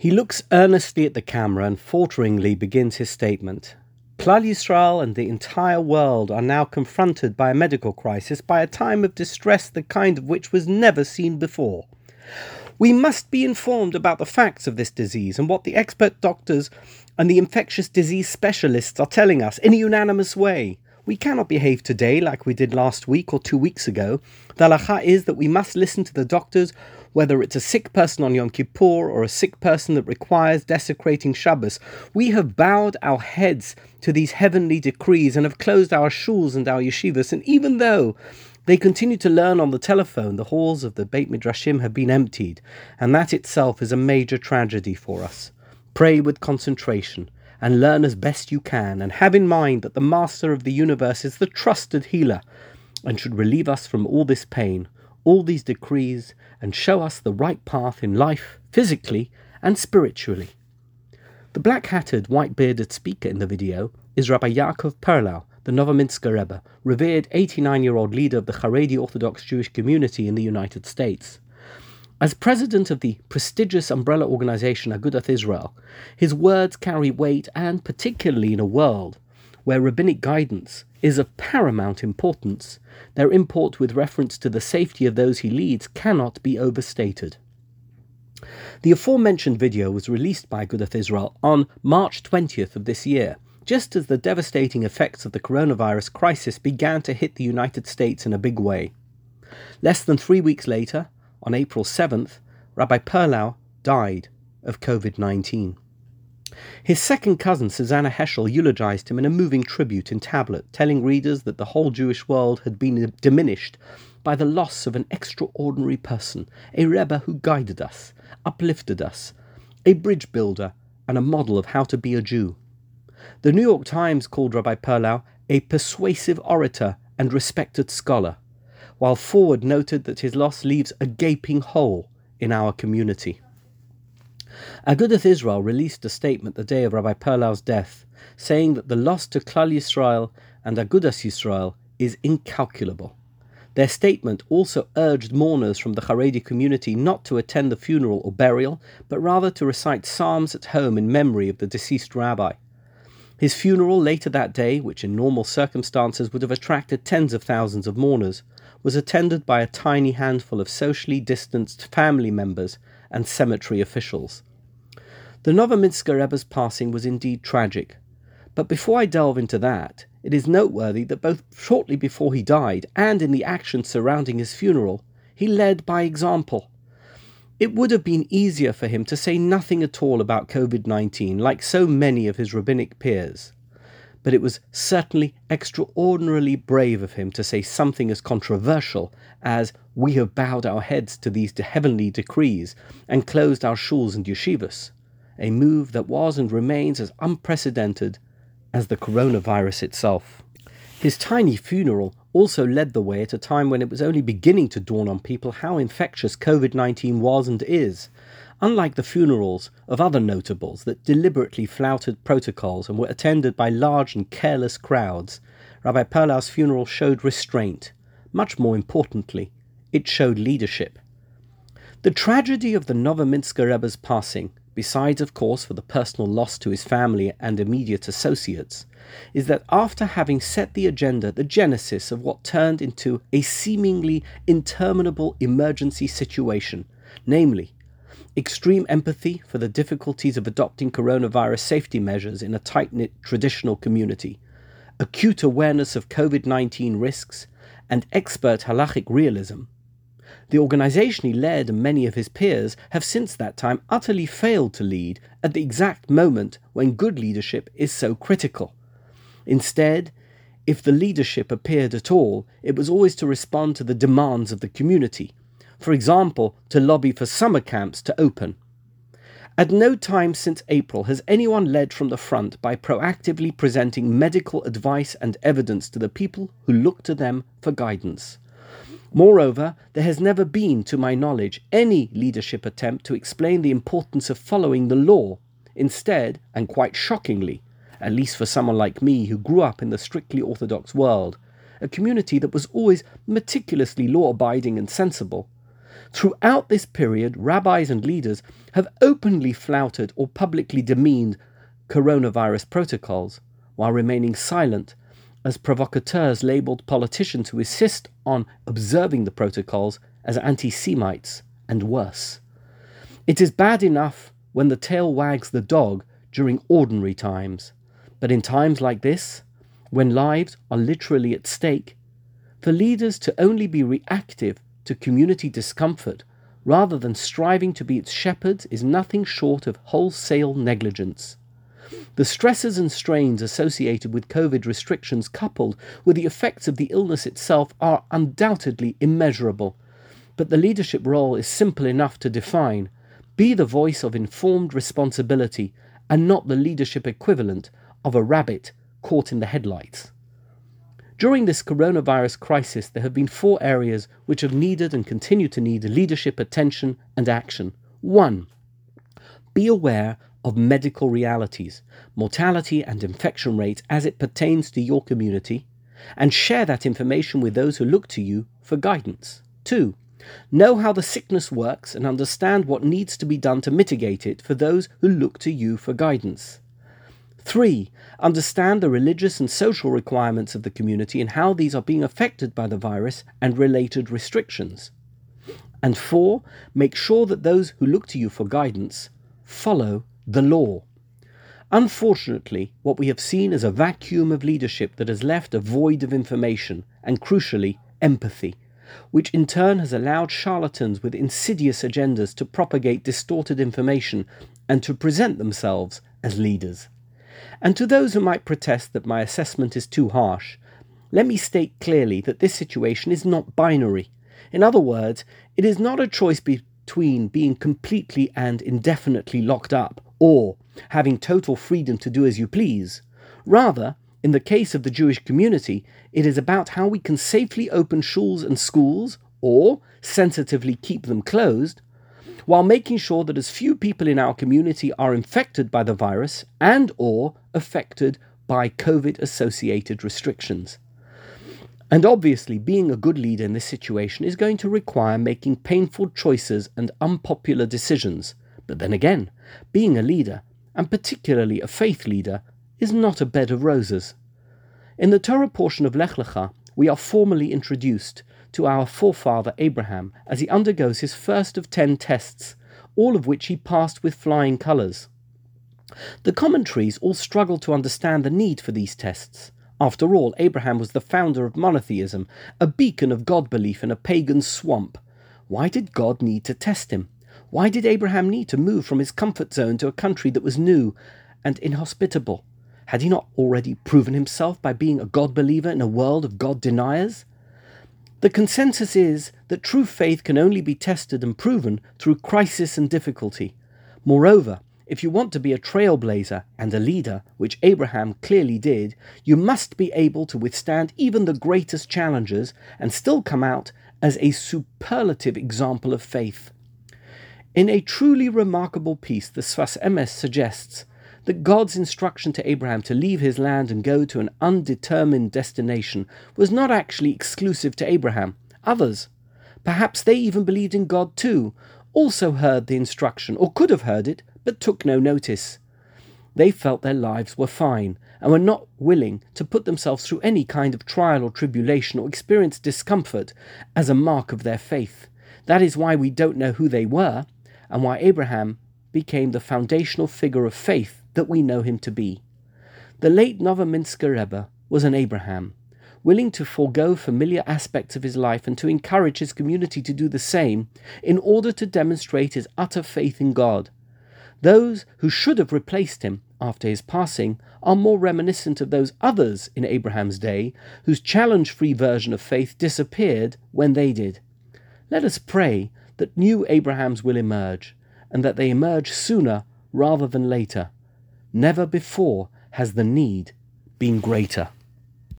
He looks earnestly at the camera and falteringly begins his statement. Klal Yisrael and the entire world are now confronted by a medical crisis, by a time of distress the kind of which was never seen before. We must be informed about the facts of this disease and what the expert doctors and the infectious disease specialists are telling us in a unanimous way. We cannot behave today like we did last week or two weeks ago. The halacha is that we must listen to the doctors, whether it's a sick person on Yom Kippur or a sick person that requires desecrating Shabbos. We have bowed our heads to these heavenly decrees and have closed our shuls and our yeshivas. And even though they continue to learn on the telephone. The halls of the Beit Midrashim have been emptied, and that itself is a major tragedy for us. Pray with concentration and learn as best you can, and have in mind that the Master of the universe is the trusted healer and should relieve us from all this pain, all these decrees, and show us the right path in life, physically and spiritually. The black hatted, white bearded speaker in the video is Rabbi Yaakov Perlow, the Novominsker Rebbe, revered 89 year old leader of the Haredi Orthodox Jewish community in the United States. As president of the prestigious umbrella organization Agudath Israel, his words carry weight and, particularly in a world where rabbinic guidance is of paramount importance, their import with reference to the safety of those he leads cannot be overstated. The aforementioned video was released by Agudath Israel on March 20th of this year just as the devastating effects of the coronavirus crisis began to hit the United States in a big way. Less than three weeks later, on April 7th, Rabbi Perlow died of COVID 19. His second cousin, Susannah Heschel, eulogized him in a moving tribute in Tablet, telling readers that the whole Jewish world had been diminished by the loss of an extraordinary person, a Rebbe who guided us, uplifted us, a bridge builder, and a model of how to be a Jew. The New York Times called Rabbi Perlow a persuasive orator and respected scholar, while Forward noted that his loss leaves a gaping hole in our community. Agudath Israel released a statement the day of Rabbi Perlow's death, saying that the loss to Klal Yisrael and Agudas Yisrael is incalculable. Their statement also urged mourners from the Haredi community not to attend the funeral or burial, but rather to recite psalms at home in memory of the deceased rabbi. His funeral later that day, which in normal circumstances would have attracted tens of thousands of mourners, was attended by a tiny handful of socially distanced family members and cemetery officials. The Novominsker Rebbe's passing was indeed tragic, but before I delve into that, it is noteworthy that both shortly before he died and in the action surrounding his funeral, he led by example. It would have been easier for him to say nothing at all about COVID 19, like so many of his rabbinic peers. But it was certainly extraordinarily brave of him to say something as controversial as, We have bowed our heads to these heavenly decrees and closed our shuls and yeshivas, a move that was and remains as unprecedented as the coronavirus itself. His tiny funeral also led the way at a time when it was only beginning to dawn on people how infectious COVID 19 was and is. Unlike the funerals of other notables that deliberately flouted protocols and were attended by large and careless crowds, Rabbi Perlow's funeral showed restraint. Much more importantly, it showed leadership. The tragedy of the Novominsker Rebbe's passing, besides, of course, for the personal loss to his family and immediate associates, is that after having set the agenda, the genesis of what turned into a seemingly interminable emergency situation, namely, extreme empathy for the difficulties of adopting coronavirus safety measures in a tight knit traditional community, acute awareness of COVID 19 risks, and expert halachic realism. The organization he led and many of his peers have since that time utterly failed to lead at the exact moment when good leadership is so critical. Instead, if the leadership appeared at all, it was always to respond to the demands of the community, for example, to lobby for summer camps to open. At no time since April has anyone led from the front by proactively presenting medical advice and evidence to the people who look to them for guidance. Moreover, there has never been, to my knowledge, any leadership attempt to explain the importance of following the law. Instead, and quite shockingly, at least for someone like me who grew up in the strictly orthodox world, a community that was always meticulously law abiding and sensible. Throughout this period, rabbis and leaders have openly flouted or publicly demeaned coronavirus protocols while remaining silent as provocateurs labelled politicians who insist on observing the protocols as anti Semites and worse. It is bad enough when the tail wags the dog during ordinary times, but in times like this, when lives are literally at stake, for leaders to only be reactive to community discomfort rather than striving to be its shepherds is nothing short of wholesale negligence. The stresses and strains associated with COVID restrictions, coupled with the effects of the illness itself, are undoubtedly immeasurable. But the leadership role is simple enough to define be the voice of informed responsibility and not the leadership equivalent of a rabbit caught in the headlights. During this coronavirus crisis, there have been four areas which have needed and continue to need leadership attention and action. One, be aware of medical realities, mortality and infection rates as it pertains to your community, and share that information with those who look to you for guidance. Two, know how the sickness works and understand what needs to be done to mitigate it for those who look to you for guidance. Three, understand the religious and social requirements of the community and how these are being affected by the virus and related restrictions. And four, make sure that those who look to you for guidance follow the law. Unfortunately, what we have seen is a vacuum of leadership that has left a void of information and, crucially, empathy, which in turn has allowed charlatans with insidious agendas to propagate distorted information and to present themselves as leaders. And to those who might protest that my assessment is too harsh, let me state clearly that this situation is not binary. In other words, it is not a choice between being completely and indefinitely locked up or having total freedom to do as you please. Rather, in the case of the Jewish community, it is about how we can safely open shuls and schools, or sensitively keep them closed, while making sure that as few people in our community are infected by the virus and or affected by COVID associated restrictions. And obviously, being a good leader in this situation is going to require making painful choices and unpopular decisions. But then again, being a leader, and particularly a faith leader, is not a bed of roses. In the Torah portion of Lech Lecha, we are formally introduced to our forefather Abraham as he undergoes his first of ten tests, all of which he passed with flying colours. The commentaries all struggle to understand the need for these tests. After all, Abraham was the founder of monotheism, a beacon of God belief in a pagan swamp. Why did God need to test him? Why did Abraham need to move from his comfort zone to a country that was new and inhospitable? Had he not already proven himself by being a God believer in a world of God deniers? The consensus is that true faith can only be tested and proven through crisis and difficulty. Moreover, if you want to be a trailblazer and a leader, which Abraham clearly did, you must be able to withstand even the greatest challenges and still come out as a superlative example of faith. In a truly remarkable piece, the Sfas Emes suggests that God's instruction to Abraham to leave his land and go to an undetermined destination was not actually exclusive to Abraham. Others, perhaps they even believed in God too, also heard the instruction, or could have heard it, but took no notice. They felt their lives were fine and were not willing to put themselves through any kind of trial or tribulation or experience discomfort as a mark of their faith. That is why we don't know who they were and why Abraham became the foundational figure of faith that we know him to be. The late Novominsker Rebbe was an Abraham, willing to forego familiar aspects of his life and to encourage his community to do the same in order to demonstrate his utter faith in God. Those who should have replaced him after his passing are more reminiscent of those others in Abraham's day whose challenge free version of faith disappeared when they did. Let us pray that new Abrahams will emerge, and that they emerge sooner rather than later. Never before has the need been greater.